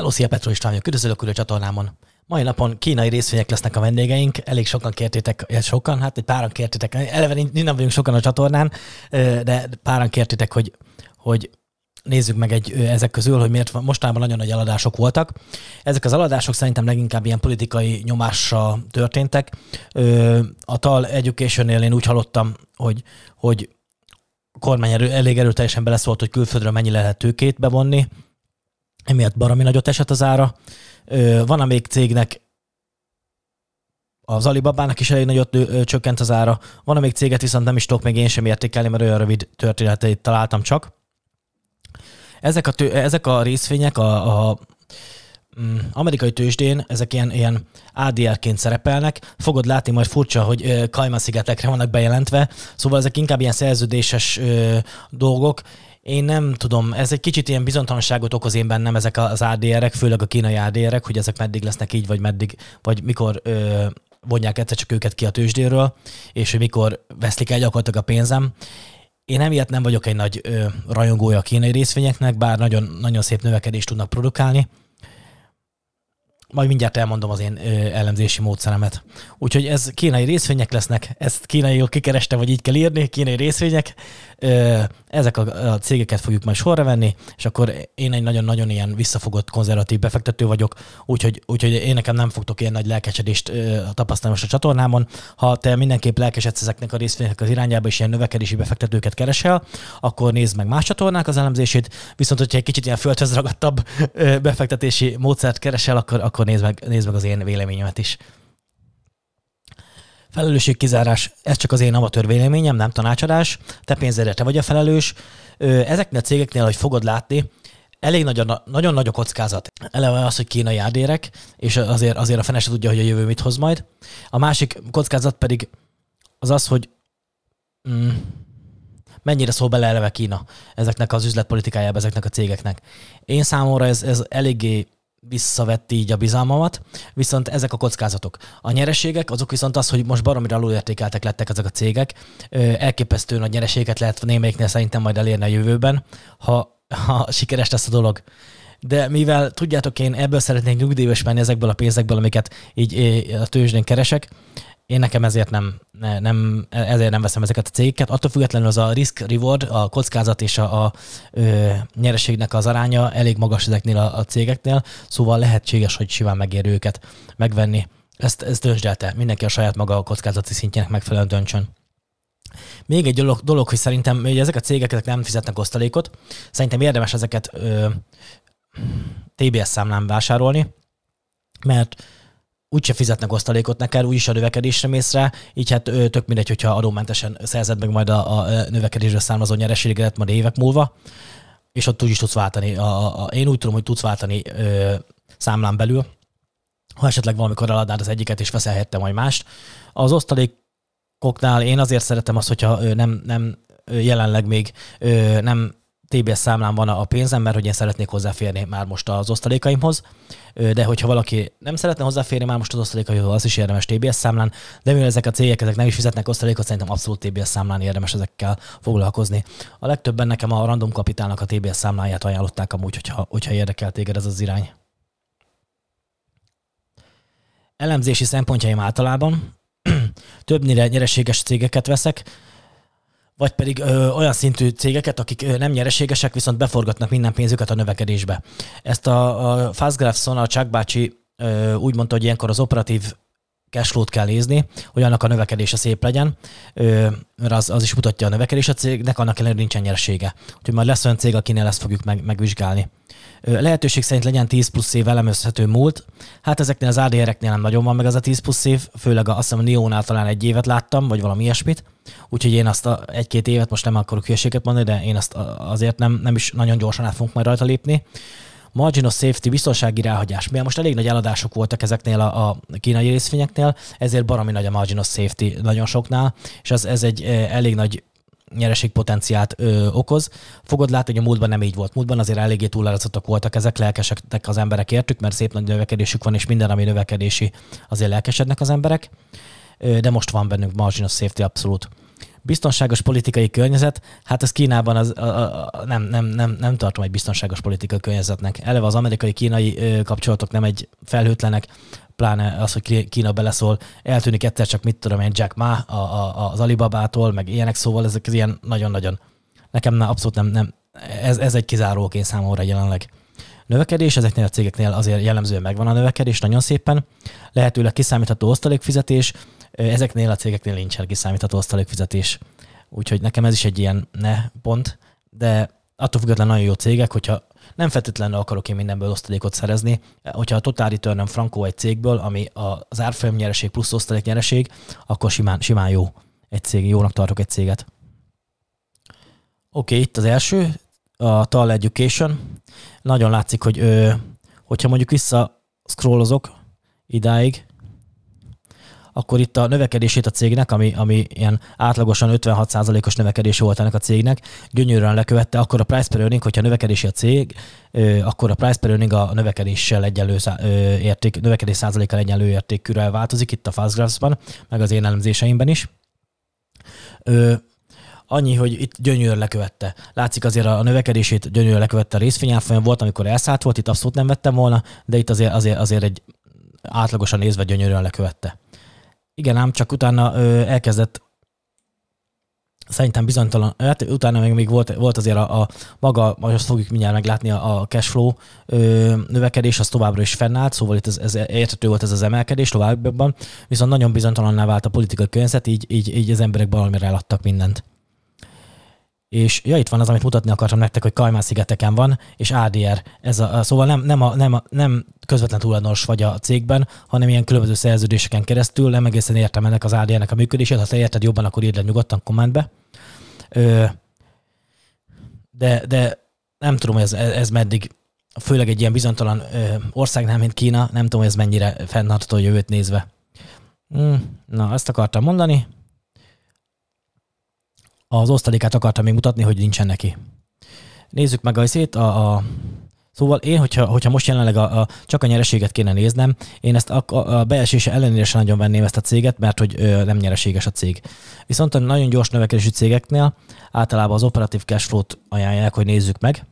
Hello, szia Petro István üdvözlök a csatornámon. Mai napon kínai részvények lesznek a vendégeink, elég sokan kértétek, sokan, hát egy páran kértétek, eleve nem vagyunk sokan a csatornán, de páran kértétek, hogy, hogy nézzük meg egy, ezek közül, hogy miért mostanában nagyon nagy eladások voltak. Ezek az eladások szerintem leginkább ilyen politikai nyomásra történtek. A TAL Education-nél én úgy hallottam, hogy, hogy a kormány elég erőteljesen beleszólt, hogy külföldről mennyi lehet tőkét bevonni, emiatt baromi nagyot esett az ára. Van még cégnek, az Alibabának is elég nagyot csökkent az ára. Van még céget, viszont nem is tudok még én sem értékelni, mert olyan rövid történeteit találtam csak. Ezek a, tő, ezek a részvények a, a mm, amerikai tőzsdén, ezek ilyen, ilyen ADR-ként szerepelnek. Fogod látni majd furcsa, hogy Kajma-szigetekre vannak bejelentve, szóval ezek inkább ilyen szerződéses dolgok, én nem tudom, ez egy kicsit ilyen bizonytalanságot okoz én bennem ezek az ADR-ek, főleg a kínai ADR-ek, hogy ezek meddig lesznek így, vagy meddig, vagy mikor ö, vonják egyszer csak őket ki a tőzsdéről, és hogy mikor veszlik el gyakorlatilag a pénzem. Én emiatt nem vagyok egy nagy ö, rajongója a kínai részvényeknek, bár nagyon, nagyon szép növekedést tudnak produkálni, majd mindjárt elmondom az én ö, elemzési módszeremet. Úgyhogy ez kínai részvények lesznek, ezt kínai kikerestem, vagy így kell írni, kínai részvények. Ezek a, a cégeket fogjuk majd sorra venni, és akkor én egy nagyon-nagyon ilyen visszafogott konzervatív befektető vagyok, úgyhogy, úgyhogy én nekem nem fogtok ilyen nagy lelkesedést tapasztalni most a csatornámon. Ha te mindenképp lelkesedsz ezeknek a részvényeknek az irányába, és ilyen növekedési befektetőket keresel, akkor nézd meg más csatornák az elemzését, viszont hogyha egy kicsit ilyen földhöz ragadtabb befektetési módszert keresel, akkor, akkor nézd meg, nézd meg az én véleményemet is. Felelősségkizárás, ez csak az én amatőr véleményem, nem tanácsadás. Te pénzedre te vagy a felelős. Ezeknél a cégeknél, hogy fogod látni, elég nagy a, nagyon nagy a kockázat. Eleve az, hogy kínai árdérek, és azért, azért a fene se tudja, hogy a jövő mit hoz majd. A másik kockázat pedig az az, hogy mm, mennyire szól bele eleve Kína ezeknek az üzletpolitikájába, ezeknek a cégeknek. Én számomra ez, ez eléggé visszavetti így a bizalmamat, viszont ezek a kockázatok. A nyereségek, azok viszont az, hogy most baromira alulértékeltek lettek ezek a cégek, elképesztő nagy nyereséget lehet némelyiknél szerintem majd elérni a jövőben, ha, ha sikeres lesz a dolog. De mivel tudjátok, én ebből szeretnék nyugdíjas menni ezekből a pénzekből, amiket így a tőzsdén keresek, én nekem ezért nem, nem, ezért nem veszem ezeket a cégeket. Attól függetlenül az a risk-reward, a kockázat és a, a ö, nyereségnek az aránya elég magas ezeknél a, a cégeknél, szóval lehetséges, hogy simán megér őket megvenni. Ezt, ezt döntsd el te. Mindenki a saját maga a kockázati szintjének megfelelően döntsön. Még egy dolog, dolog hogy szerintem hogy ezek a cégek ezek nem fizetnek osztalékot. Szerintem érdemes ezeket ö, TBS számlán vásárolni, mert úgyse fizetnek osztalékot neked, úgyis a növekedésre mész rá, így hát tök mindegy, hogyha adómentesen szerzed meg majd a, a növekedésről származó nyereséget majd évek múlva, és ott úgy is tudsz váltani. A, a, én úgy tudom, hogy tudsz váltani ö, számlán belül, ha esetleg valamikor eladnád az egyiket, és veszel majd mást. Az osztalékoknál én azért szeretem azt, hogyha nem, nem jelenleg még nem TBS számlán van a pénzem, mert hogy én szeretnék hozzáférni már most az osztalékaimhoz, de hogyha valaki nem szeretne hozzáférni már most az osztalékaihoz, az is érdemes TBS számlán, de mivel ezek a cégek ezek nem is fizetnek osztalékot, szerintem abszolút TBS számlán érdemes ezekkel foglalkozni. A legtöbben nekem a Random Kapitálnak a TBS számláját ajánlották amúgy, hogyha, hogyha érdekel téged ez az irány. Elemzési szempontjaim általában többnyire nyereséges cégeket veszek, vagy pedig ö, olyan szintű cégeket, akik ö, nem nyereségesek, viszont beforgatnak minden pénzüket a növekedésbe. Ezt a, a Fastgraphson, a Chuck bácsi ö, úgy mondta, hogy ilyenkor az operatív cashflow-t kell nézni, hogy annak a növekedése szép legyen, ö, mert az, az is mutatja a növekedés a cégnek, annak ellenére nincsen nyeresége. Úgyhogy majd lesz olyan cég, akinél ezt fogjuk meg, megvizsgálni. Lehetőség szerint legyen 10 plusz év elemezhető múlt. Hát ezeknél az ADR-eknél nem nagyon van meg az a 10 plusz év, főleg a, azt hiszem a Neo-nál talán egy évet láttam, vagy valami ilyesmit. Úgyhogy én azt a egy-két évet most nem akarok hülyeséget mondani, de én azt azért nem, nem is nagyon gyorsan át fogunk majd rajta lépni. Margin of safety, biztonsági ráhagyás. Mivel most elég nagy eladások voltak ezeknél a, a kínai részvényeknél, ezért baromi nagy a margin of safety nagyon soknál, és ez, ez egy elég nagy nyereségpotenciált ö, okoz. Fogod látni, hogy a múltban nem így volt. Múltban azért eléggé túlárazottak voltak ezek, lelkesedtek az emberek értük, mert szép nagy növekedésük van, és minden, ami növekedési, azért lelkesednek az emberek. De most van bennünk margin of safety abszolút. Biztonságos politikai környezet, hát ez Kínában az, a, a, nem, nem, nem, nem tartom egy biztonságos politikai környezetnek. Eleve az amerikai-kínai kapcsolatok nem egy felhőtlenek, pláne az, hogy Kína beleszól, eltűnik egyszer csak, mit tudom én, Jack Ma a, a, az Alibabától, meg ilyenek, szóval ezek ilyen nagyon-nagyon, nekem nem, abszolút nem, nem ez, ez egy kizáróként számomra jelenleg. Növekedés, ezeknél a cégeknél azért jellemzően megvan a növekedés, nagyon szépen. Lehetőleg kiszámítható osztalékfizetés, ezeknél a cégeknél nincsen kiszámítható osztalékfizetés. Úgyhogy nekem ez is egy ilyen ne pont, de attól függetlenül nagyon jó cégek, hogyha nem feltétlenül akarok én mindenből osztalékot szerezni. Hogyha a total return frankó egy cégből, ami az árfolyam nyereség plusz osztalék nyereség, akkor simán, simán jó egy cég, jónak tartok egy céget. Oké, okay, itt az első, a Tal Education. Nagyon látszik, hogy ö, hogyha mondjuk vissza scrollozok idáig, akkor itt a növekedését a cégnek, ami, ami ilyen átlagosan 56%-os növekedés volt ennek a cégnek, gyönyörűen lekövette, akkor a price per earning, hogyha növekedési a cég, akkor a price per earning a növekedéssel egyenlő érték, növekedés százalékkal egyenlő értékűre változik itt a Fastgraphs-ban, meg az én elemzéseimben is. Annyi, hogy itt gyönyörűen lekövette. Látszik azért a növekedését gyönyörűen lekövette a részvényárfolyam volt, amikor elszállt volt, itt abszolút nem vettem volna, de itt azért, azért, azért egy átlagosan nézve gyönyörűen lekövette. Igen, ám csak utána ö, elkezdett szerintem bizonytalan, hát utána még, még volt, volt azért a, a maga, most azt fogjuk mindjárt meglátni, a, a cashflow ö, növekedés az továbbra is fennállt, szóval itt ez, ez értető volt ez az emelkedés továbbban, viszont nagyon bizonytalanná vált a politikai környezet, így, így, így az emberek valamire eladtak mindent. És ja, itt van az, amit mutatni akartam nektek, hogy Kajmán szigeteken van, és ADR. Ez a, szóval nem, nem, a, nem, a, nem közvetlen tulajdonos vagy a cégben, hanem ilyen különböző szerződéseken keresztül. Nem egészen értem ennek az ADR-nek a működését. Ha te érted jobban, akkor írd le nyugodtan kommentbe. Ö, de, de nem tudom, ez, ez meddig, főleg egy ilyen bizonytalan országnál, mint Kína, nem tudom, hogy ez mennyire fenntartható jövőt nézve. Hmm, na, ezt akartam mondani az osztalékát akartam még mutatni, hogy nincsen neki. Nézzük meg a szét, a, a Szóval én, hogyha, hogyha most jelenleg a, a, csak a nyereséget kéne néznem, én ezt a, a, beesése ellenére sem nagyon venném ezt a céget, mert hogy ö, nem nyereséges a cég. Viszont a nagyon gyors növekedésű cégeknél általában az operatív cashflow-t ajánlják, hogy nézzük meg.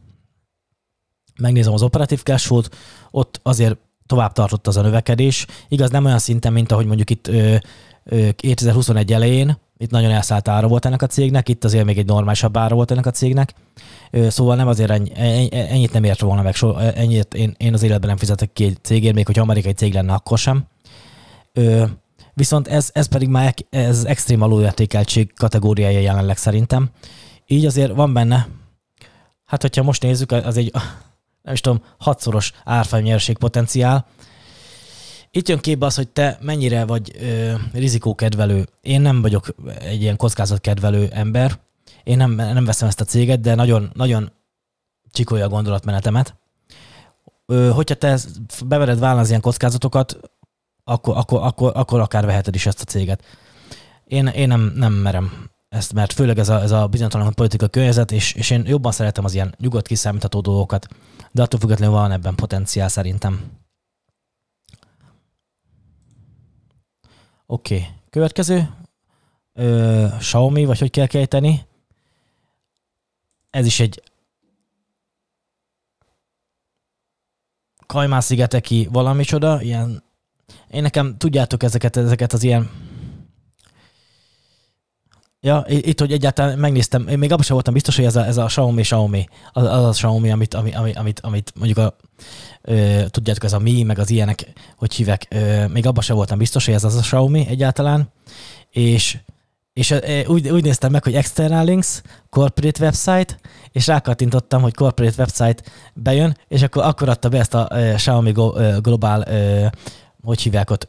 Megnézem az operatív cashflow-t, ott azért tovább tartott az a növekedés. Igaz, nem olyan szinten, mint ahogy mondjuk itt ö, ö, 2021 elején, itt nagyon elszállt ára volt ennek a cégnek, itt azért még egy normálisabb ára volt ennek a cégnek. Szóval nem azért ennyi, ennyit nem ért volna meg, so, ennyit én, én az életben nem fizetek ki egy cégért, még hogy amerikai cég lenne, akkor sem. Viszont ez, ez pedig már ez extrém alulértékeltség kategóriája jelenleg szerintem. Így azért van benne, hát hogyha most nézzük, az egy, nem is tudom, hatszoros árfolyam potenciál, itt jön képbe az, hogy te mennyire vagy ö, rizikókedvelő. Én nem vagyok egy ilyen kockázatkedvelő ember. Én nem, nem veszem ezt a céget, de nagyon, nagyon csikolja a gondolatmenetemet. Ö, hogyha te bevered vállalni az ilyen kockázatokat, akkor, akkor, akkor, akkor akár veheted is ezt a céget. Én, én nem, nem merem ezt, mert főleg ez a, ez a bizonytalan politika környezet, és, és én jobban szeretem az ilyen nyugodt, kiszámítható dolgokat, de attól függetlenül van ebben potenciál szerintem. Oké, okay. következő. Ö, Xiaomi, vagy hogy kell kejteni. Ez is egy Kajmán-szigeteki valami csoda, ilyen én nekem, tudjátok ezeket, ezeket az ilyen Ja, itt, hogy egyáltalán megnéztem, én még abban sem voltam biztos, hogy ez a, ez a Xiaomi Xiaomi, az, az a Xiaomi, amit, amit, amit, amit mondjuk a, ö, tudjátok, ez a Mi, meg az ilyenek, hogy hívek, ö, még abban sem voltam biztos, hogy ez az a Xiaomi egyáltalán, és és úgy, úgy néztem meg, hogy external links, corporate website, és rákattintottam, hogy corporate website bejön, és akkor, akkor adta be ezt a uh, Xiaomi Go, uh, Global, uh, hogy hívják ott,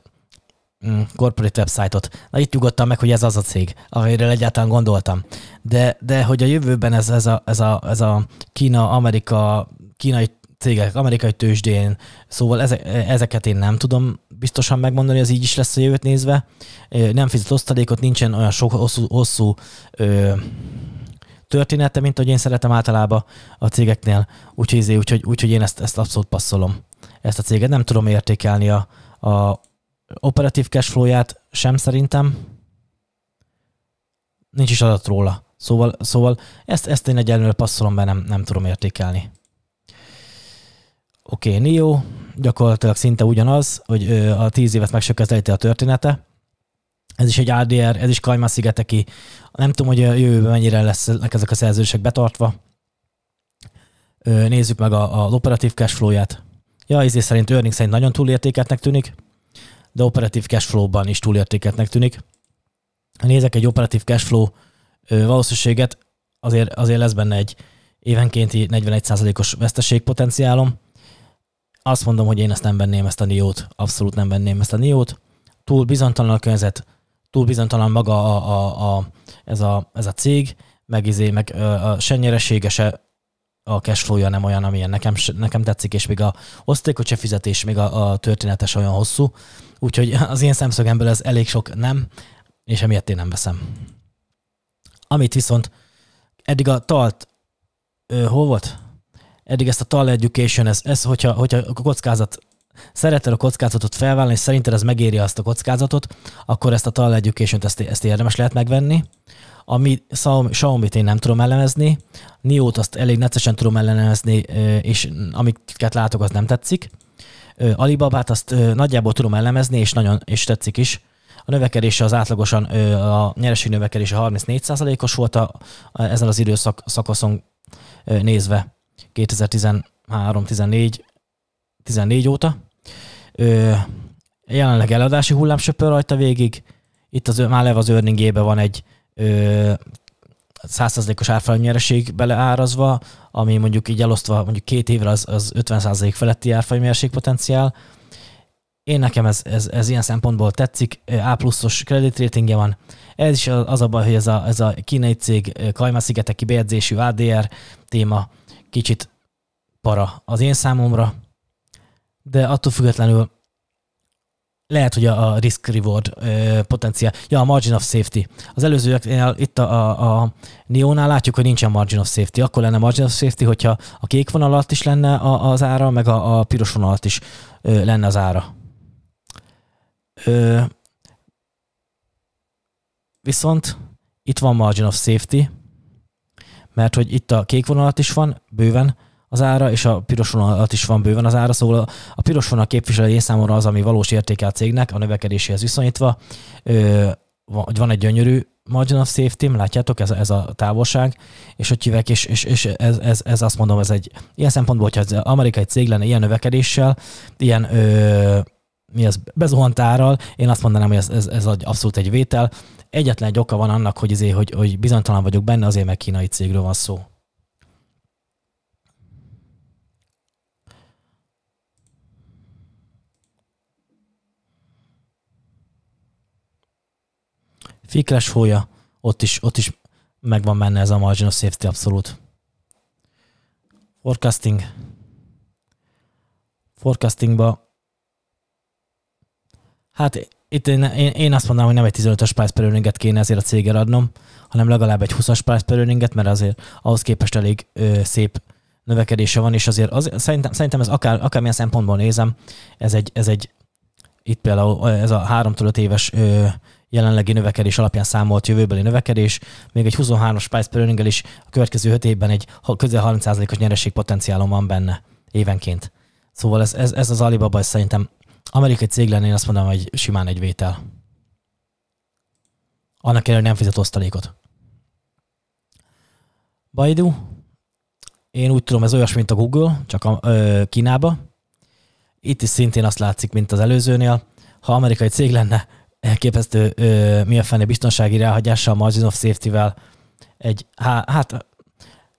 Mm, corporate website-ot. Na itt nyugodtam meg, hogy ez az a cég, amiről egyáltalán gondoltam. De, de hogy a jövőben ez, ez, a, ez, a, ez a Kína, Amerika, kínai cégek, amerikai tőzsdén, szóval ezek, ezeket én nem tudom biztosan megmondani, ez így is lesz a jövőt nézve. Nem fizet osztalékot, nincsen olyan sok hosszú, hosszú ö, története, mint hogy én szeretem általában a cégeknél, úgyhogy, úgyhogy, úgyhogy én ezt, ezt abszolút passzolom, ezt a céget. Nem tudom értékelni a, a, operatív cashflow-ját sem szerintem. nincs is adat róla. Szóval, szóval ezt, ezt én egyelőre passzolom be, nem, nem tudom értékelni. Oké, okay, Nio gyakorlatilag szinte ugyanaz, hogy a tíz évet meg a története. Ez is egy ADR, ez is Kajmán szigeteki. Nem tudom, hogy a jövőben mennyire lesznek ezek a szerződések betartva. Nézzük meg a, operatív cashflow-ját. Ja, ezért szerint earning szerint nagyon túlértékeltnek tűnik, de operatív cashflow-ban is túlértékeltnek tűnik. Nézek egy operatív cashflow valószínűséget, azért, azért lesz benne egy évenkénti 41%-os veszteségpotenciálom. Azt mondom, hogy én ezt nem venném, ezt a Niót. Abszolút nem venném ezt a Niót. Túl bizonytalan a környezet, túl bizonytalan maga a, a, a, ez, a, ez a cég, meg, izé, meg a, se nyeresége, se a cashflow-ja nem olyan, amilyen nekem, nekem tetszik, és még a osztékot se fizetés, még a, a történetes olyan hosszú. Úgyhogy az én szemszögemből ez elég sok nem, és emiatt én nem veszem. Amit viszont eddig a talt, ö, hol volt? Eddig ezt a tal education, ez, ez hogyha, hogyha a kockázat szereted a kockázatot felvállalni, és szerinted ez megéri azt a kockázatot, akkor ezt a tal education ezt, ezt érdemes lehet megvenni. Ami Xiaomi-t én nem tudom elemezni, Nio-t azt elég neccesen tudom elemezni, és amiket látok, az nem tetszik. Alibabát azt nagyjából tudom elemezni, és nagyon és tetszik is. A növekedése az átlagosan, a nyereség növekedése 34%-os volt a, ezen az időszak szakaszon nézve 2013-14 14 óta. Ö, jelenleg eladási hullám söpör rajta végig. Itt az, már leve az earningébe van egy ö, 100%-os árfolyam beleárazva, ami mondjuk így elosztva mondjuk két évre az, az 50% feletti árfolyam potenciál. Én nekem ez, ez, ez ilyen szempontból tetszik, A pluszos credit ratingje van. Ez is az a baj, hogy ez a, ez a kínai cég Kajma-szigeteki bejegyzésű ADR téma kicsit para az én számomra, de attól függetlenül lehet, hogy a, risk-reward potenciál. Ja, a margin of safety. Az előzőeknél, itt a, a, a Neonál látjuk, hogy nincsen margin of safety. Akkor lenne margin of safety, hogyha a kék vonal alatt is lenne a, az ára, meg a, a piros vonal alatt is ö, lenne az ára. Ö, viszont itt van margin of safety, mert hogy itt a kék vonalat is van, bőven az ára, és a piros vonalat is van bőven az ára, szóval a piros vonal képviselő én számomra az, ami valós értéke a cégnek, a növekedéséhez viszonyítva, ö, van egy gyönyörű margin of safety, látjátok, ez, ez a távolság, és hogy hívek, és, és, és ez, ez, ez, azt mondom, ez egy ilyen szempontból, hogyha az amerikai cég lenne ilyen növekedéssel, ilyen ö, mi az, bezuhant árral, én azt mondanám, hogy ez, ez, ez abszolút egy vétel. Egyetlen egy oka van annak, hogy, azért, hogy, hogy bizonytalan vagyok benne, azért meg kínai cégről van szó. Fikles fója, ott is, ott is megvan benne ez a margin of safety abszolút. Forecasting. Forecastingba Hát itt én, én, én azt mondanám, hogy nem egy 15-ös price per kéne ezért a cégért adnom, hanem legalább egy 20-as price per mert azért ahhoz képest elég ö, szép növekedése van, és azért, azért szerintem, szerintem ez akár, akármilyen szempontból nézem, ez egy, ez egy itt például ez a 3-5 éves ö, jelenlegi növekedés alapján számolt jövőbeli növekedés, még egy 23-as price per is a következő 5 évben egy közel 30%-os nyerességpotenciálom van benne évenként. Szóval ez, ez, ez az Alibaba ez szerintem amerikai cég lenne, én azt mondom, hogy simán egy vétel. Annak ellenére nem fizet osztalékot. Baidu, én úgy tudom, ez olyas, mint a Google, csak a, ö, Kínába. Itt is szintén azt látszik, mint az előzőnél. Ha amerikai cég lenne, elképesztő ö, mi a fene biztonsági ráhagyással, margin of safety-vel, egy, há, hát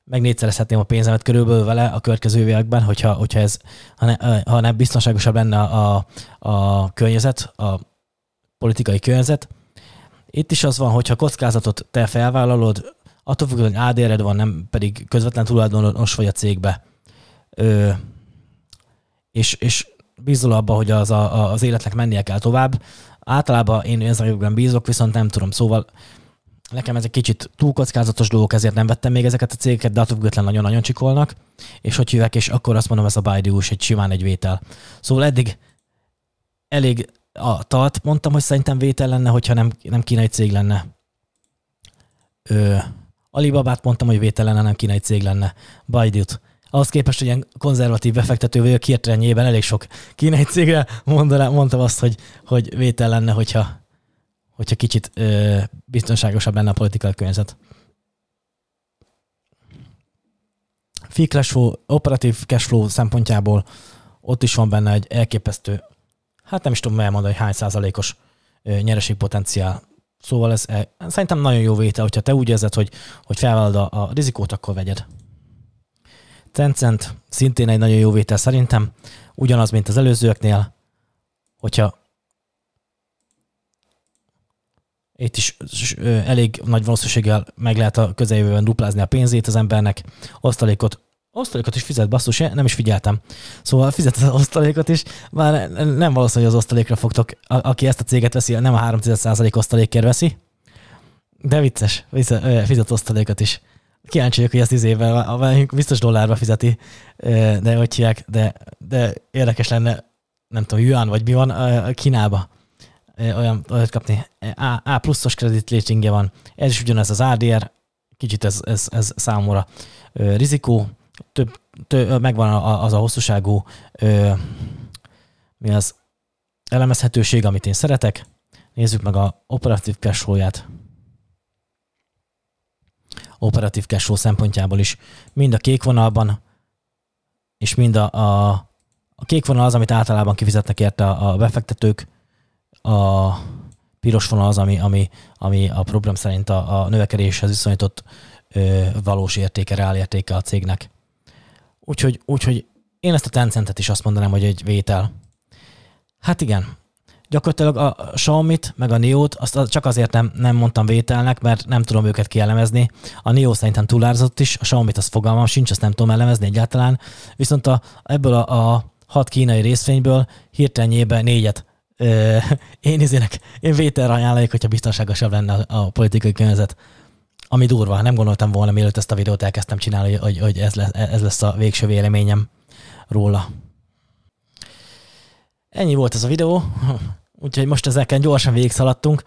meg a pénzemet körülbelül vele a következő években, hogyha, hogyha ez, ha, ne, ha nem biztonságosabb lenne a, a, környezet, a politikai környezet. Itt is az van, hogyha kockázatot te felvállalod, attól függ, hogy ADR-ed van, nem pedig közvetlen tulajdonos vagy a cégbe. Ö, és, és bízol abba, hogy az, a, az életnek mennie kell tovább. Általában én ezekben bízok, viszont nem tudom. Szóval Nekem ez egy kicsit túl kockázatos dolgok, ezért nem vettem még ezeket a cégeket, de attól független nagyon-nagyon csikolnak. És hogy hívek, és akkor azt mondom, ez a baidu egy simán egy vétel. Szóval eddig elég a talt mondtam, hogy szerintem vétel lenne, hogyha nem, nem kínai cég lenne. Ö, Alibabát mondtam, hogy vételen nem kínai cég lenne. Bajdut. Ahhoz képest, hogy ilyen konzervatív befektető vagyok, hirtelenjében elég sok kínai cégre mondaná, mondtam azt, hogy, hogy vétel lenne, hogyha, hogyha kicsit ö, biztonságosabb lenne a politikai környezet. Free cash flow, operatív cashflow szempontjából ott is van benne egy elképesztő, hát nem is tudom elmondani, hogy hány százalékos nyereségpotenciál. Szóval ez szerintem nagyon jó vétel, hogyha te úgy érzed, hogy, hogy felvállalod a, a rizikót, akkor vegyed. Tencent szintén egy nagyon jó vétel szerintem, ugyanaz, mint az előzőeknél, hogyha itt is elég nagy valószínűséggel meg lehet a közeljövőben duplázni a pénzét az embernek, osztalékot Osztalékot is fizet, basszus, nem is figyeltem. Szóval fizet az osztalékot is, már nem valószínű, hogy az osztalékra fogtok, a, aki ezt a céget veszi, nem a 3% osztalékért veszi, de vicces, fizet osztalékot is. Kíváncsi hogy ezt tíz évvel, biztos dollárba fizeti, de hogy hívják, de, de érdekes lenne, nem tudom, yuan vagy mi van Kínába olyan olyat kapni. A, A pluszos kredit ratingje van. Ez is ugyanez az ADR, kicsit ez, ez, ez számomra rizikó, több, több megvan az a hosszúságú mi az elemezhetőség, amit én szeretek. Nézzük meg a operatív cash. Operatív cash flow szempontjából is. Mind a kék vonalban, és mind a, a, a kék vonal az, amit általában kifizetnek érte a, a befektetők, a piros vonal az, ami, ami, ami a program szerint a, a növekedéshez viszonyított ö, valós értéke, reál értéke a cégnek. Úgyhogy, úgyhogy én ezt a Tencentet is azt mondanám, hogy egy vétel. Hát igen, gyakorlatilag a Xiaomi-t, meg a Neo-t azt csak azért nem, nem mondtam vételnek, mert nem tudom őket kielemezni. A Neo szerintem túlárzott is, a Xiaomi-t az fogalmam sincs, azt nem tudom elemezni egyáltalán. Viszont a, ebből a, a hat kínai részvényből hirtelenjében négyet ö, én izének, én vételre ajánljuk, hogyha biztonságosabb lenne a, a politikai környezet. Ami durva, nem gondoltam volna, mielőtt ezt a videót elkezdtem csinálni, hogy, hogy ez, lesz, ez lesz a végső véleményem róla. Ennyi volt ez a videó, úgyhogy most ezeken gyorsan végigszaladtunk.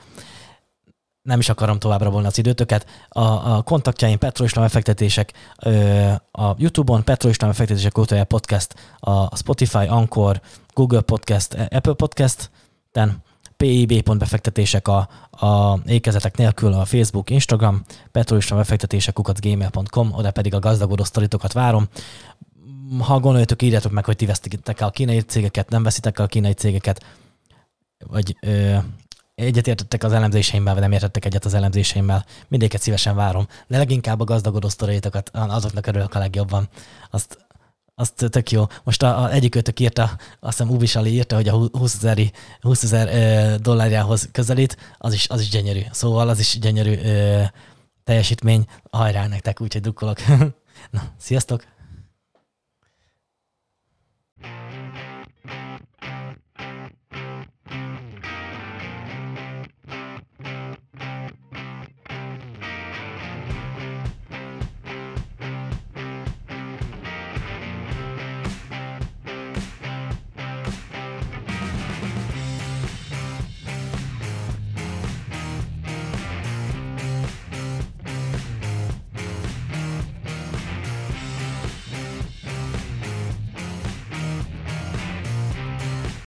Nem is akarom továbbra volna az időtöket. A, a kontaktjaim Petroislam befektetések a YouTube-on, Petroislam befektetések Kótolja Podcast, a Spotify, Anchor, Google Podcast, Apple Podcast, ten PIB.befektetések a, a ékezetek nélkül a Facebook, Instagram, petrolista befektetések kukacgmail.com, oda pedig a gazdagodó sztoritokat várom. Ha gondoljátok, írjátok meg, hogy ti vesztitek el a kínai cégeket, nem veszitek el a kínai cégeket, vagy ö, egyetértettek az elemzéseimmel, vagy nem értettek egyet az elemzéseimmel, mindéket szívesen várom. De leginkább a gazdagodó sztoritokat, azoknak örülök a legjobban. Azt az tök jó. Most a, a egyik őtök írta, azt hiszem Ubis Ali írta, hogy a 20 ezer 20 ezer dollárjához közelít, az is, az is gyönyörű. Szóval az is gyönyörű ö, teljesítmény. Hajrá nektek, úgyhogy dukkolok. Na, sziasztok!